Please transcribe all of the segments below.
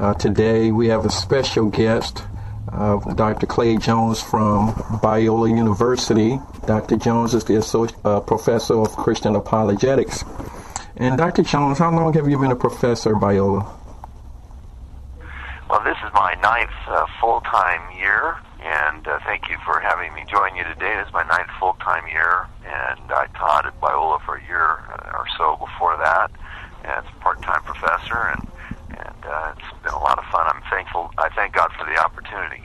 Uh, today we have a special guest, uh, Dr. Clay Jones from Biola University. Dr. Jones is the Associ- uh, Professor of Christian Apologetics. And Dr. Jones, how long have you been a professor at Biola? Well, this is my ninth uh, full-time year, and uh, thank you for having me join you today. This is my ninth full-time year, and I taught at Biola for a year uh, or so before that, as a part-time professor, and uh, it's been a lot of fun. I'm thankful. I thank God for the opportunity.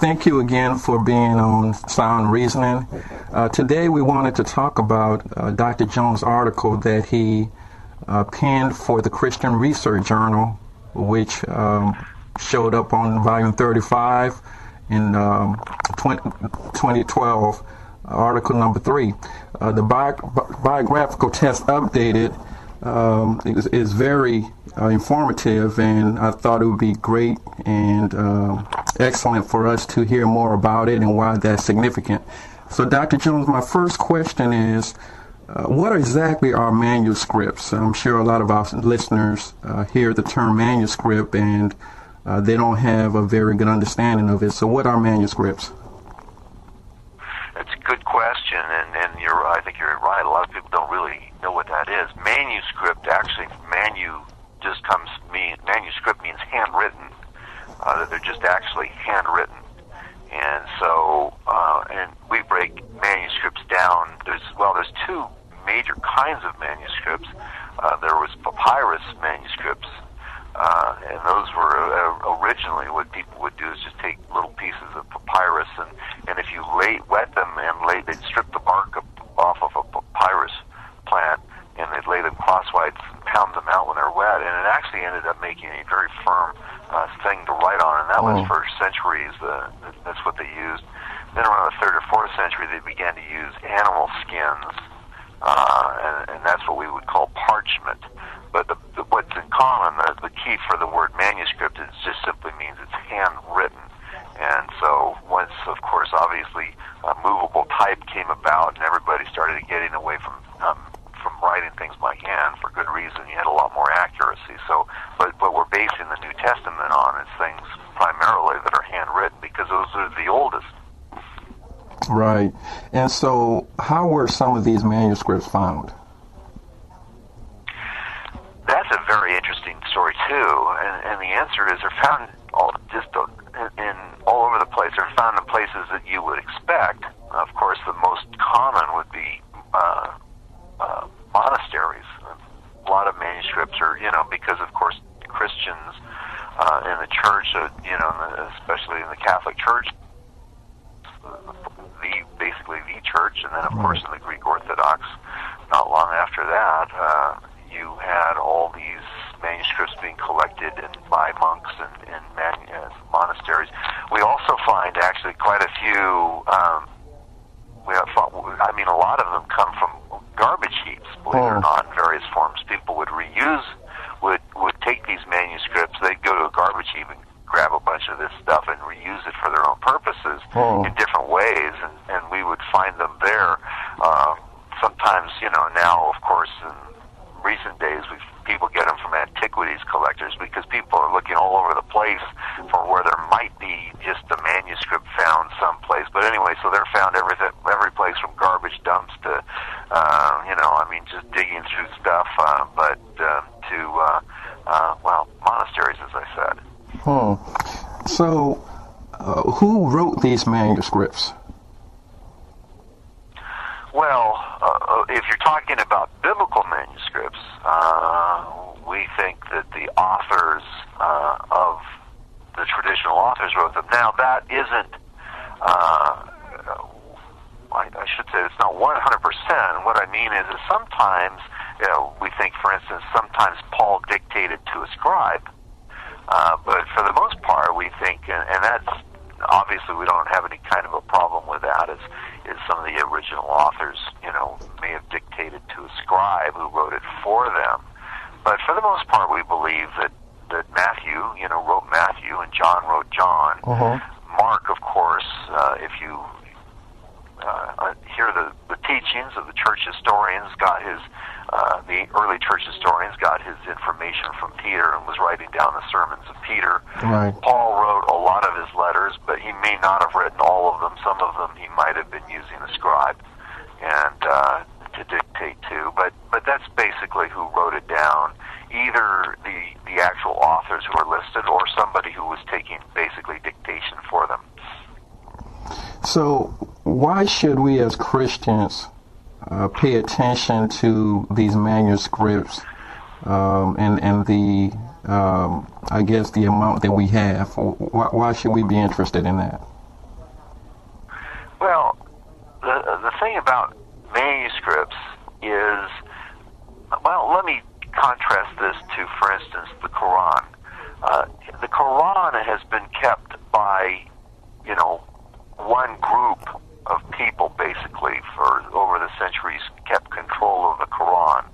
Thank you again for being on Sound Reasoning. Uh, today we wanted to talk about uh, Dr. Jones' article that he uh, penned for the Christian Research Journal, which um, showed up on volume 35 in um, 20, 2012, article number three. Uh, the bi- biographical test updated um, is, is, very uh, informative, and I thought it would be great and uh, excellent for us to hear more about it and why that's significant. So, Dr. Jones, my first question is. Uh, what exactly are manuscripts? I'm sure a lot of our listeners uh, hear the term manuscript and uh, they don't have a very good understanding of it. So, what are manuscripts? It's a good question, and, and you're I think you're right. A lot of people don't really know what that is. Manuscript actually, manu just comes mean manuscript means handwritten. Uh, that they're just actually handwritten, and so uh, and we break manuscripts down. There's well, there's two major kinds of manuscripts. Uh, there was papyrus manuscripts, uh, and those were uh, originally what people would do is just take little pieces of papyrus and and if you lay wet them and lay they'd strip the bark off of a papyrus plant and they'd lay them crosswise and pound them out when they're wet and it actually ended up making a very firm uh, thing to write on and that oh. was for centuries uh, that's what they used then around the third or fourth century they began to use animal skins uh, and, and that's what we would call parchment but the, the, what's in common the, the key for the word manuscript is just simply means it's handwritten and so once, of course, obviously, uh, movable type came about, and everybody started getting away from um, from writing things by hand for good reason. You had a lot more accuracy. So, but what we're basing the New Testament on is things primarily that are handwritten because those are the oldest. Right. And so, how were some of these manuscripts found? That's a very interesting story too, and, and the answer is they're found all just in all over the place. They're found in places that you would expect. Of course, the most common would be uh, uh, monasteries. A lot of manuscripts are, you know, because of course Christians uh, in the church, uh, you know, especially in the Catholic Church, basically the church, and then of course in the Greek Orthodox. Not long after that, uh, you had all these manuscripts being collected and by monks and, and man, uh, monasteries. We also find actually quite a few. Um, we have, I mean, a lot of them come from garbage heaps. Believe it or oh. not, in various forms, people would reuse, would would take these manuscripts. They'd go to a garbage heap and grab a bunch of this stuff and reuse it for their own purposes oh. in different ways, and, and we would find them there. Uh, sometimes, you know, now of course, in recent days, we've people get them from antiquities collectors because people are looking all over the place for where there might be just a manuscript found someplace. But anyway, so they're found everything, every place from garbage dumps to, uh, you know, I mean, just digging through stuff. Uh, but uh, to, uh, uh, well, monasteries, as I said. Hmm. So, uh, who wrote these manuscripts? Well, uh, if you're talking about biblical manuscripts, uh, we think that the authors uh, of the traditional authors wrote them. Now, that isn't, uh, I, I should say, it's not 100%. What I mean is that sometimes, you know, we think, for instance, sometimes Paul dictated to a scribe. Uh, but for the most part, we think, and, and that's obviously we don't have any kind of a problem with that. Is is some of the original authors, you know, may have dictated to a scribe who wrote it for them. But for the most part, we believe that that Matthew, you know, wrote Matthew and John wrote John. Uh-huh. Mark, of course, uh, if you uh, hear the, the teachings of the church historians, got his uh, the early church historians got his information from Peter and was writing down the sermons of Peter. Right. Paul wrote a lot of his letters, but he may not have written all of them. Some of them he might have been using a scribe and uh, to dictate to. But but that's basically who wrote it down. Either the the actual authors who are listed, or somebody who was taking basically dictation for them. So, why should we as Christians uh, pay attention to these manuscripts um, and and the um, I guess the amount that we have? Why, why, should we be interested in that? Well, the the thing about manuscripts is, well, let me contrast this to, for instance, the Quran. Uh, the Quran has been kept by, you know, one group of people basically for over the centuries kept control of the Quran.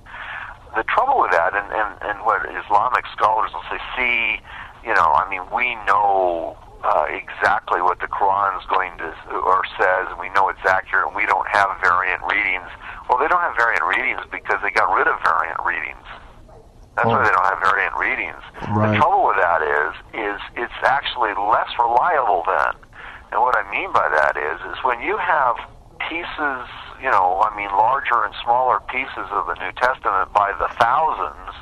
The trouble with that, and, and, and what Islamic scholars will say, see, you know, I mean, we know uh, exactly what the Quran is going to or says, and we know it's accurate, and we don't have variant readings. Well, they don't have variant readings because they got rid of variant readings. That's oh. why they don't have variant readings. Right. The trouble with that is, is it's actually less reliable then and what I mean by that is, is when you have pieces, you know, I mean, larger and smaller pieces of the New Testament by the thousands,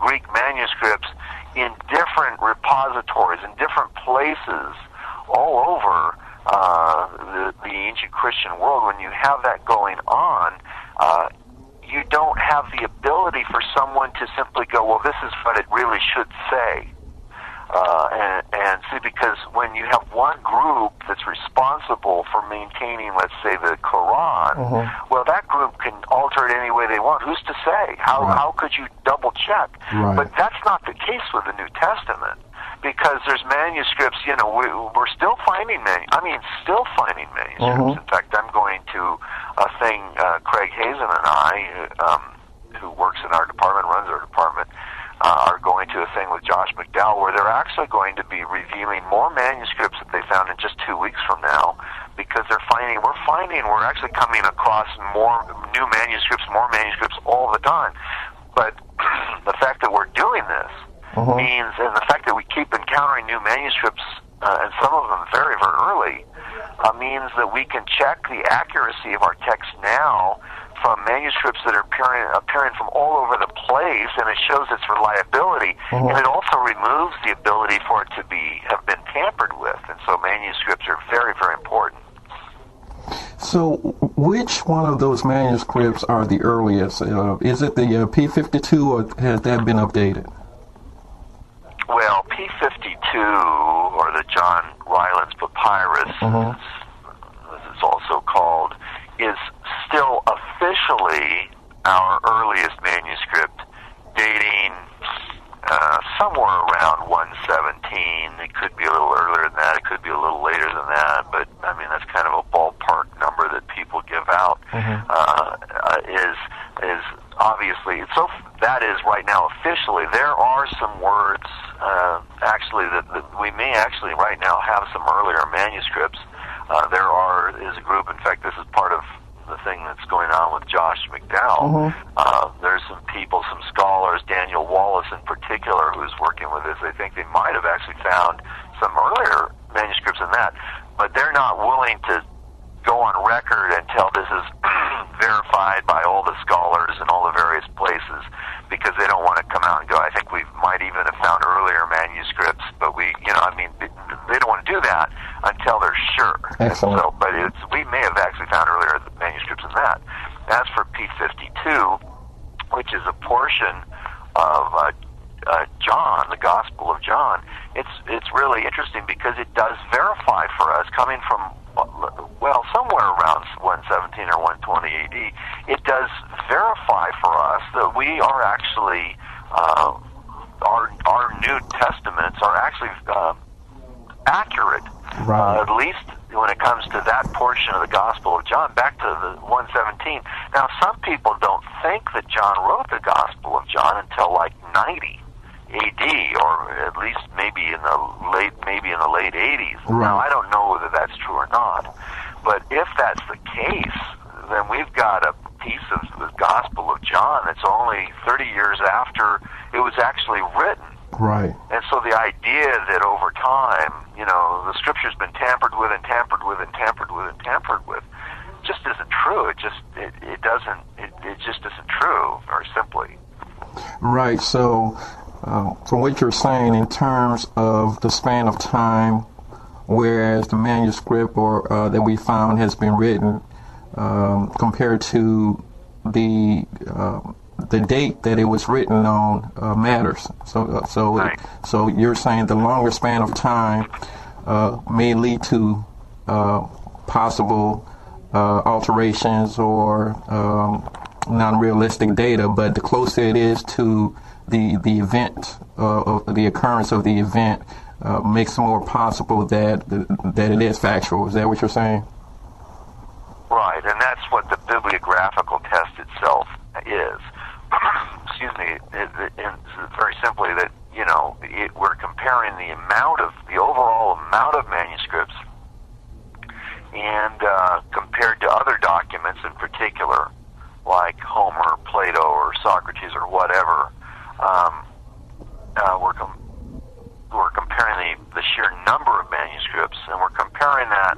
Greek manuscripts in different repositories, in different places, all over uh, the, the ancient Christian world, when you have that going on, uh, you don't have the ability for someone to simply go, well, this is what it really should say. Uh, and, and see, because when you have one group that's responsible for maintaining, let's say, the Quran, mm-hmm. well, that group can alter it any way they want. Who's to say? How right. how could you double check? Right. But that's not the case with the New Testament because there's manuscripts. You know, we, we're still finding many. I mean, still finding manuscripts. Mm-hmm. In fact, I'm going to a thing. Uh, Craig Hazen and I, um, who works in our department, runs our department uh, are going to a thing with Josh McDowell where they're actually going to be revealing more manuscripts that they found in just two weeks from now because they're finding we're finding we're actually coming across more new manuscripts, more manuscripts all the time. But the fact that we're doing this uh-huh. means, and the fact that we keep encountering new manuscripts, uh, and some of them very, very early, uh, means that we can check the accuracy of our text now from manuscripts that are appearing, appearing from all over the place, and it shows its reliability. Mm-hmm. And it also removes the ability for it to be have been tampered with. And so manuscripts are very, very important. So, which one of those manuscripts are the earliest? Uh, is it the uh, P52, or has that been updated? Well, P52, or the John Rylands Papyrus, mm-hmm. as it's also called, is still officially our earliest manuscript, dating uh, somewhere around 117. It could be a little earlier than that. It could be a little later than that. But I mean, that's kind of a ballpark number that people give out. Mm-hmm. Uh, uh, is is obviously so. That is right now officially. There are some words uh, actually that, that we may actually right now have some earlier manuscripts. Uh, there are is a group. In fact, this is part of the thing that's going on with Josh McDowell. Mm-hmm. Uh, there's some people, some scholars, Daniel Wallace in particular, who's working with this. They think they might have actually found some earlier manuscripts in that, but they're not willing to go on record until this is verified by all the scholars in all the various places because they don't want to come out and go, I think we might even have found earlier manuscripts, but we, you know, I mean, they don't want to do that until they're sure. Excellent. So, but it's, we may have actually found earlier manuscripts than that. As for P52, which is a portion of uh, uh, John, the Gospel of John, it's it's really interesting because it does verify for us, coming from well somewhere around 117 or 120 AD, it does verify for us that we are actually uh, our our New Testaments are actually uh, accurate. Right. Uh, at least when it comes to that portion of the Gospel of John, back to the 117. Now, some people don't think that John wrote the Gospel of John until like 90 AD, or at least maybe in the late, maybe in the late 80s. Right. Now, I don't know whether that's true or not, but if that's the case, then we've got a piece of the Gospel of John that's only 30 years after it was actually written. Right. And so the idea that over time, you know, the scripture's been tampered with and tampered with and tampered with and tampered with just isn't true. It just it, it doesn't it, it just isn't true, very simply. Right. So, uh, from what you're saying in terms of the span of time, whereas the manuscript or uh, that we found has been written um, compared to the uh, the date that it was written on uh, matters. So, uh, so, Right. so you're saying the longer span of time uh, may lead to uh, possible uh, alterations or um, non-realistic data, but the closer it is to the the event, uh, of the occurrence of the event, uh, makes more possible that that it is factual. Is that what you're saying? Right, and that's what the bibliographical test itself is. Excuse me. Very simply that you know it, we're comparing the amount of the overall amount of manuscripts, and uh, compared to other documents in particular, like Homer, Plato, or Socrates, or whatever. Um, uh, we're com- we're comparing the, the sheer number of manuscripts, and we're comparing that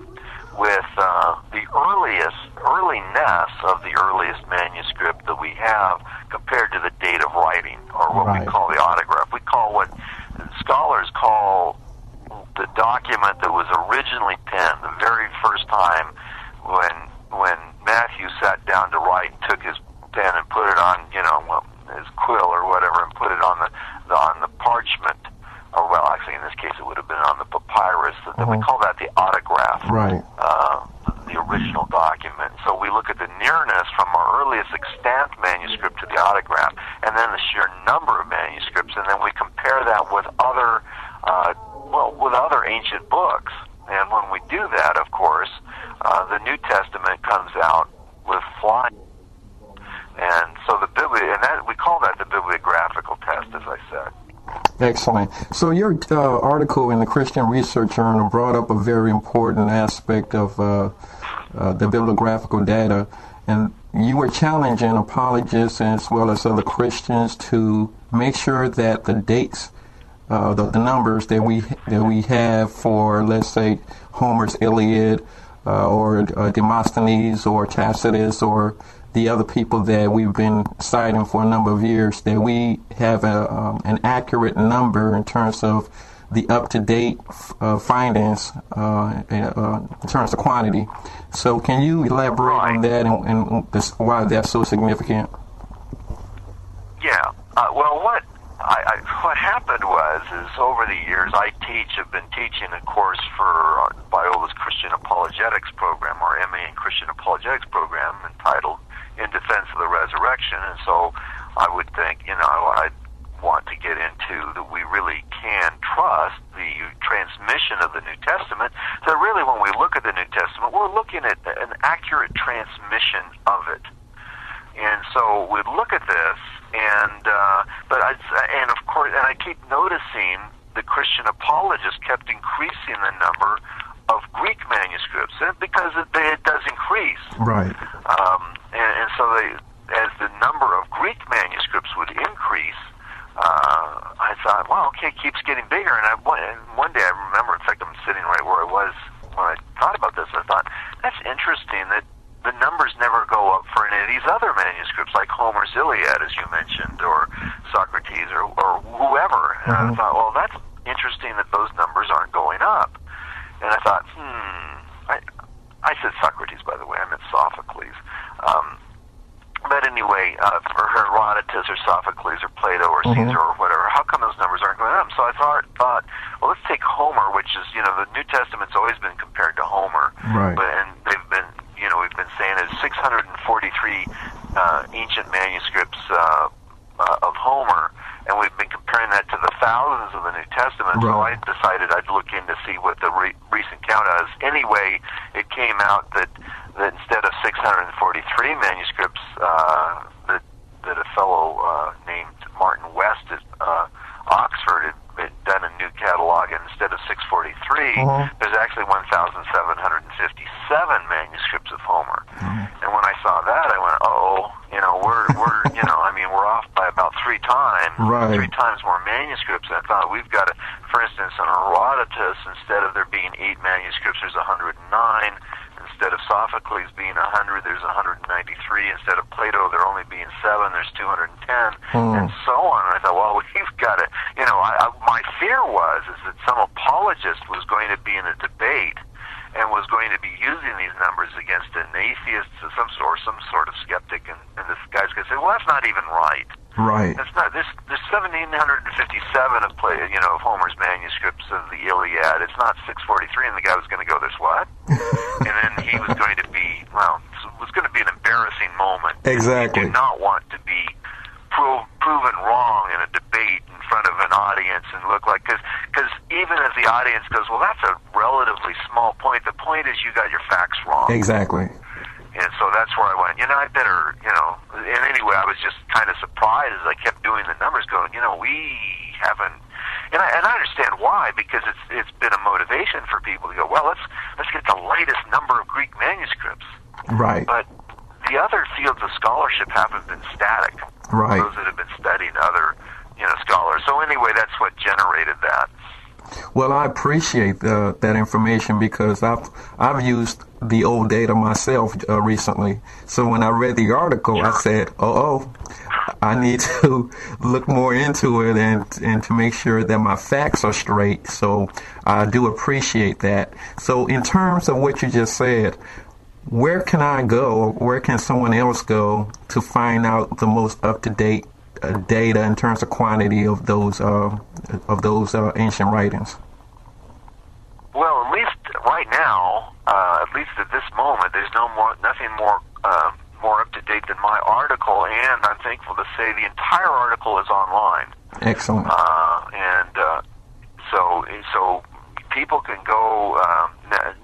with uh, the earliest earliness of the earliest manuscript that we have compared to the date of writing, or what Right. we call the autograph. We call what scholars call the document that was originally penned, the very first time when when Matthew sat down to write, and took his pen and put it on, you know, his quill or whatever, and put it on the, the on the parchment. Actually, in this case, it would have been on the papyrus. Then We Mhm. call that the autograph Right. uh, the original document. So we look at the nearness from our earliest extant manuscript to the autograph, and then the sheer number of manuscripts, and then we compare that with other, uh, well, with other ancient books. And when we do that, of course, uh, the New Testament comes out with flying. And so the bibli- and that we call that the bibliographical test, as I said. Excellent. So your uh, article in the Christian Research Journal brought up a very important aspect of uh, uh, the bibliographical data, and you were challenging apologists as well as other Christians to make sure that the dates, uh, the, the numbers that we that we have for, let's say, Homer's Iliad, uh, or uh, Demosthenes, or Tacitus, or the other people that we've been citing for a number of years, that we have a, um, an accurate number in terms of the up-to-date uh, findings uh, uh, in terms of quantity. So, can you elaborate on that and, and this, why that's so significant? Yeah. Uh, well, what I, I, what happened was is over the years I teach have been teaching a course for uh, Biola's Christian Apologetics program or MA in Christian Apologetics program entitled "In Defense of the Resurrection," and so I would think you know I'd want to get into that we really can trust the transmission of the New Testament. So really, when we look at the New Testament, we're looking at an accurate transmission of it. And so we'd look at this, and uh, but I and of course, and I keep noticing the Christian apologists kept increasing the number of Greek manuscripts, and because it, it does increase. Right. Um, and, and so they, as the number of Greek manuscripts would increase, uh, I thought, well, okay, it keeps getting bigger. And, I, one- and one day I remember, in fact, I'm sitting right where I was when I thought about this. I thought, that's interesting that the numbers never go up for any of these other manuscripts, like Homer's Iliad, as you mentioned, or Socrates, or, or whoever. And I Mhm. thought, well, that's interesting that those numbers aren't going up. And I thought, hmm, I, I said Socrates, by the way, I meant Sophocles. Um, but anyway, uh, for Or Sophocles or Plato or Mhm. Caesar or whatever, how come those numbers aren't going up? So I thought, thought, well, let's take Homer, which is, you know, the New Testament's always been compared to Homer. Right. But, and they've been, you know, we've been saying it's 643 uh, ancient manuscripts uh, uh, of Homer, and we've been comparing that to the thousands of the the New Testament. So I Right. decided I'd look in to see what the re- recent count is. Anyway, it came out that that instead of 643 manuscripts, uh, that that a fellow uh, named Martin West at uh, Oxford had, had done instead of 643, Mhm. there's actually 1,757 manuscripts of Homer. And when I saw that, I went, "Oh, you know, we're we're you know, I mean, we're off by about three times, Right. three times more manuscripts." And I thought we've got to, for instance, on Herodotus, instead of there being eight manuscripts, there's 109. Instead of Sophocles being 100, there's 193. Instead of Plato, there only being seven, there's 210, Hmm. and so on. And I thought, well, we've got to, you know, I, I, my fear was is that some apologist was going to be in a debate and was going to be using these numbers against an atheist of some sort, some sort of skeptic, and, and this guy's going to say, well, that's not even right. Right. That's not. There's there's 1757 of play, you know, of Homer's manuscripts of the Iliad. It's not 643, and the guy was going to what?" and then he was going to be, well, it was going to be an embarrassing moment. Exactly. You do not want to be pro- proven wrong in a debate in front of an audience and look like because because even if the audience goes, "Well, that's a relatively small point," the point is you got your facts wrong. Exactly. And so that's where I went, you know, I better, you know, and anyway, I was just kind of surprised as I kept doing the numbers going, you know, we haven't, and I, and I understand why, because it's, it's been a motivation for people to go, well, let's, let's get the latest number of Greek manuscripts. Right. But the other fields of scholarship haven't been static. Right. Those that have been studying other, you know, scholars. So anyway, that's what generated that. Well, I appreciate that information because I've I've used the old data myself uh, recently. So when I read the article, I said, "Oh, oh, I need to look more into it and and to make sure that my facts are straight." So I do appreciate that. So in terms of what you just said, where can I go? Where can someone else go to find out the most up to date uh, data in terms of quantity of those uh, of those uh, ancient writings? Well, at least right now, uh, at least at this moment, there's no more, nothing more, uh, more up to date than my article, and I'm thankful to say the entire article is online. Excellent. Uh, and uh, so, so people can go. Um,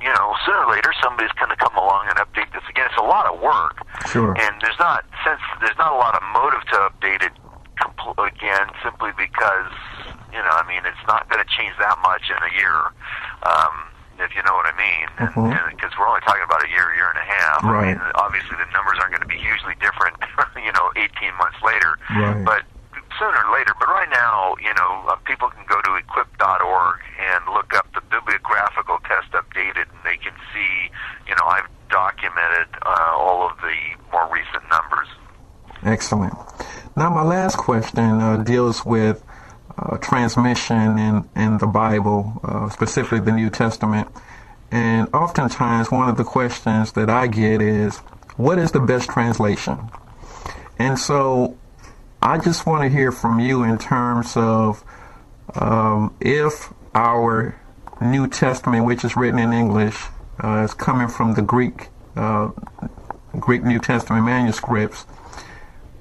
you know, sooner or later, somebody's going to come along and update this again. It's a lot of work, Sure. and there's not since there's not a lot of motive to update it compl- again, simply because you know, I mean, it's not going to change that much in a year, um, if you know what I mean. And because we're only talking about a year, year and a half. I Right. mean, obviously, the numbers aren't going to be hugely different, you know, 18 months later. Right. But sooner or later. But right now, you know, uh, people can go to equip.org and look up the bibliographical test updated, and they can see, you know, I've documented uh, all of the more recent numbers. Excellent. Now, my last question uh, deals with uh, transmission in, in the Bible, uh, specifically the New Testament. And oftentimes, one of the questions that I get is, what is the best translation? And so, I just want to hear from you in terms of um, if our New Testament, which is written in English, uh, is coming from the Greek uh, Greek New Testament manuscripts,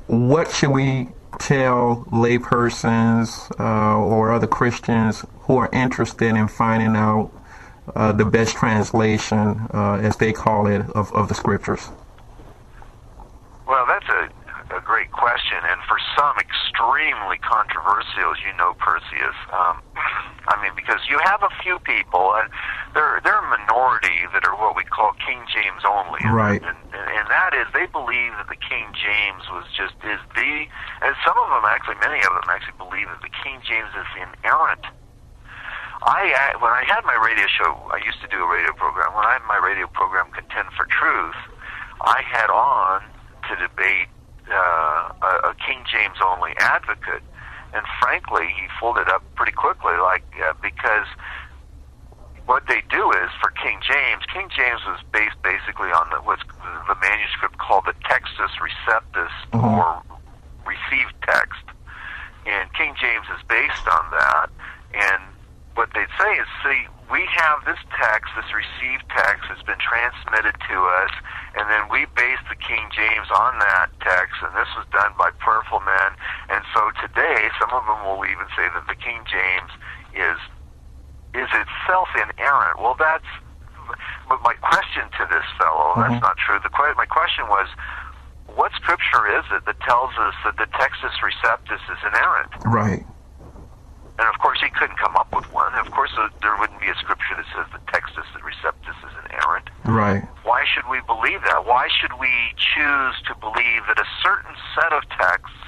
what should we tell laypersons uh, or other Christians who are interested in finding out uh, the best translation, uh, as they call it, of, of the scriptures? Well, that's a, great question, and for some, extremely controversial, as you know, Perseus. Um, I mean, because you have a few people, and they're they're a minority that are what we call King James only, Right. And, and, and that is they believe that the King James was just is the, and some of them actually, many of them actually believe that the King James is inerrant. I when I had my radio show, I used to do a radio program. When I had my radio program, Contend for Truth, I had on to debate uh, a, a King James only advocate, and frankly, he folded up pretty quickly, like uh, because what they do is for King James, King James was based basically on the, what's the manuscript called the Textus Receptus Mhm. or received text, and King James is based on that. And what they'd say is, see, we have this text, this received text, has been transmitted to us, and then we base the King James on that text, and this was done by prayerful men. And so today, some of them will even say that the King James is is itself inerrant. Well, that's but my question to this fellow. Mhm. That's not true. The my question was, what scripture is it that tells us that the Textus Receptus is inerrant? Right. And of course, he couldn't come one. Of course, uh, there wouldn't be a scripture that says the Textus Receptus is inerrant. Right. Why should we believe that? Why should we choose to believe that a certain set of texts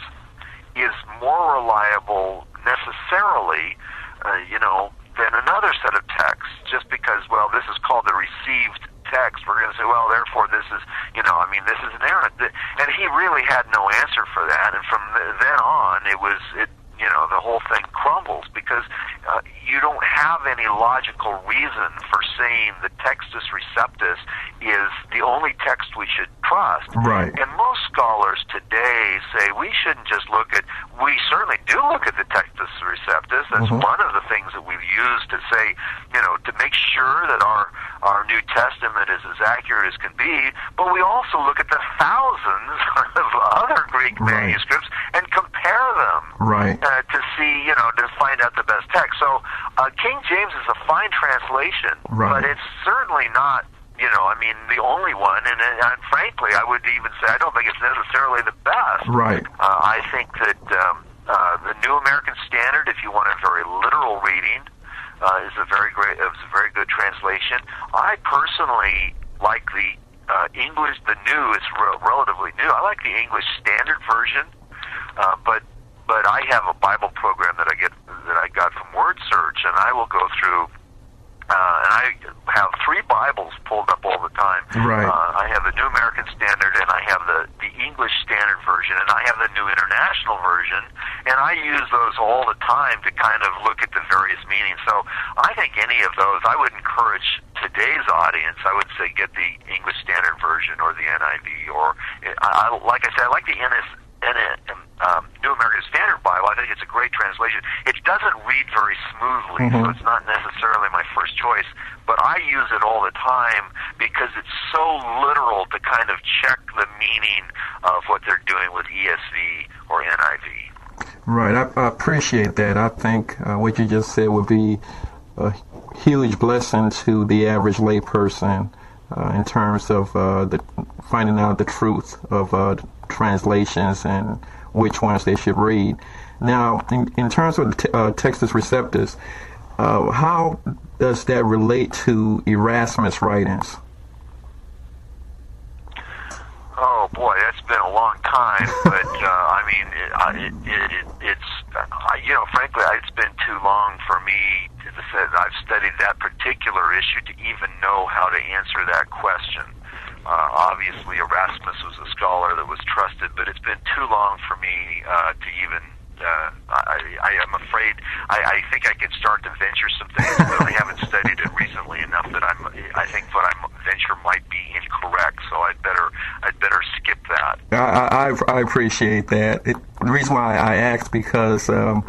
is more reliable necessarily, uh, you know, than another set of texts? Just because, well, this is called the received text, we're going to say, well, therefore, this is, you know, I mean, this is inerrant. And he really had no answer for that. And from then on, it was, it, you know, the whole thing crumbles because uh, you don't have any logical reason for saying the Textus Receptus is the only text we should trust. Right. And most scholars today say we shouldn't just look at, we certainly do look at the Textus Receptus. That's Mhm. one of the things that we've used to say, you know, to make sure that our, our New Testament is as accurate as can be, but we also look at the thousands of other Greek Right. manuscripts and compare them Right. uh, to see, you know, to find out the best text. So uh, King James is a fine translation, Right. but it's certainly not, you know, I mean, the only one. And, uh, and frankly, I would even say I don't think it's necessarily the best. Right. Uh, I think that um, uh, the New American Standard, if you want a very literal reading, uh, is a very great, is a very good translation. I personally like the uh, English. The new is re- relatively new. I like the English Standard version, uh, but but I have a Bible program that I get that I got from Word Search, and I will go through. Uh, and I have three Bibles pulled up all the time. Right. Uh, I have the New American Standard, and I have the the English Standard version, and I have the New International version, and I use those all the time to kind of look at the various meanings. So I think any of those, I would encourage today's audience. I would say get the English Standard version or the NIV, or I, I like I said, I like the NS. Um, New American Standard Bible, I think it's a great translation. It doesn't read very smoothly, so Mhm. it's not necessarily my first choice. But I use it all the time because it's so literal to kind of check the meaning of what they're doing with ESV or NIV. Right. I, I appreciate that. I think uh, what you just said would be a huge blessing to the average layperson uh, in terms of uh, the finding out the truth of uh, translations and which ones they should read. Now, in, in terms of the t- uh, Textus Receptus, uh, how does that relate to Erasmus' writings? Oh boy, that's been a long time, but uh, I mean, it, it, it, it, it's uh, you know, frankly, it's been too long for me. Said, I've studied that particular issue to even know how to answer that question. Uh, obviously, Erasmus was a scholar that was trusted, but it's been too long for me uh, to even. Uh, I, I am afraid. I, I think I could start to venture some things. But I haven't studied it recently enough that I'm. I think what I venture might be incorrect. So I'd better. I'd better skip that. I, I, I appreciate that. It, the reason why I asked because um,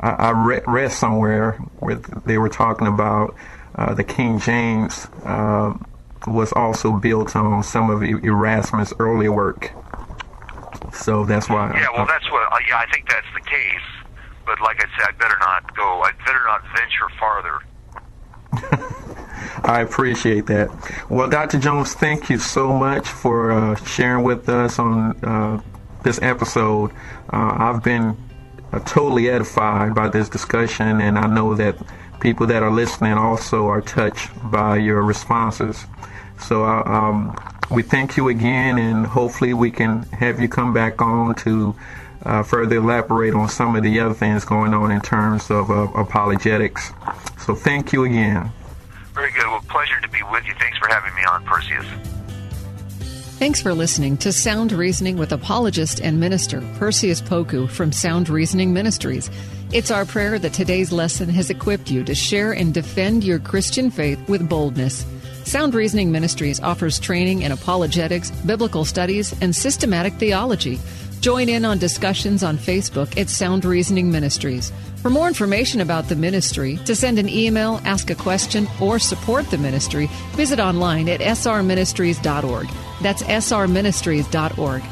I, I read, read somewhere where they were talking about uh, the King James uh, was also built on some of Erasmus' early work. So that's why. Yeah, well, I, that's what. Uh, yeah, I think that's the case. But like I said, I'd better not go. I'd better not venture farther. I appreciate that. Well, Dr. Jones, thank you so much for uh, sharing with us on uh, this episode. Uh, I've been uh, totally edified by this discussion, and I know that people that are listening also are touched by your responses. So uh, um, we thank you again, and hopefully we can have you come back on to uh, further elaborate on some of the other things going on in terms of uh, apologetics. So thank you again. Very good. Well, pleasure to be with you. Thanks for having me on, Perseus. Thanks for listening to Sound Reasoning with apologist and minister Perseus Poku from Sound Reasoning Ministries. It's our prayer that today's lesson has equipped you to share and defend your Christian faith with boldness. Sound Reasoning Ministries offers training in apologetics, biblical studies, and systematic theology. Join in on discussions on Facebook at Sound Reasoning Ministries. For more information about the ministry, to send an email, ask a question, or support the ministry, visit online at srministries.org. That's srministries.org.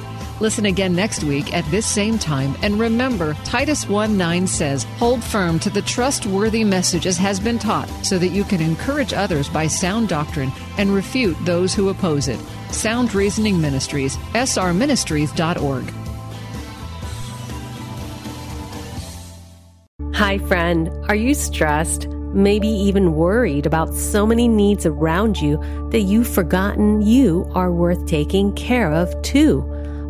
Listen again next week at this same time. And remember, Titus 1 9 says, Hold firm to the trustworthy message as has been taught, so that you can encourage others by sound doctrine and refute those who oppose it. Sound Reasoning Ministries, srministries.org. Hi, friend. Are you stressed? Maybe even worried about so many needs around you that you've forgotten you are worth taking care of too?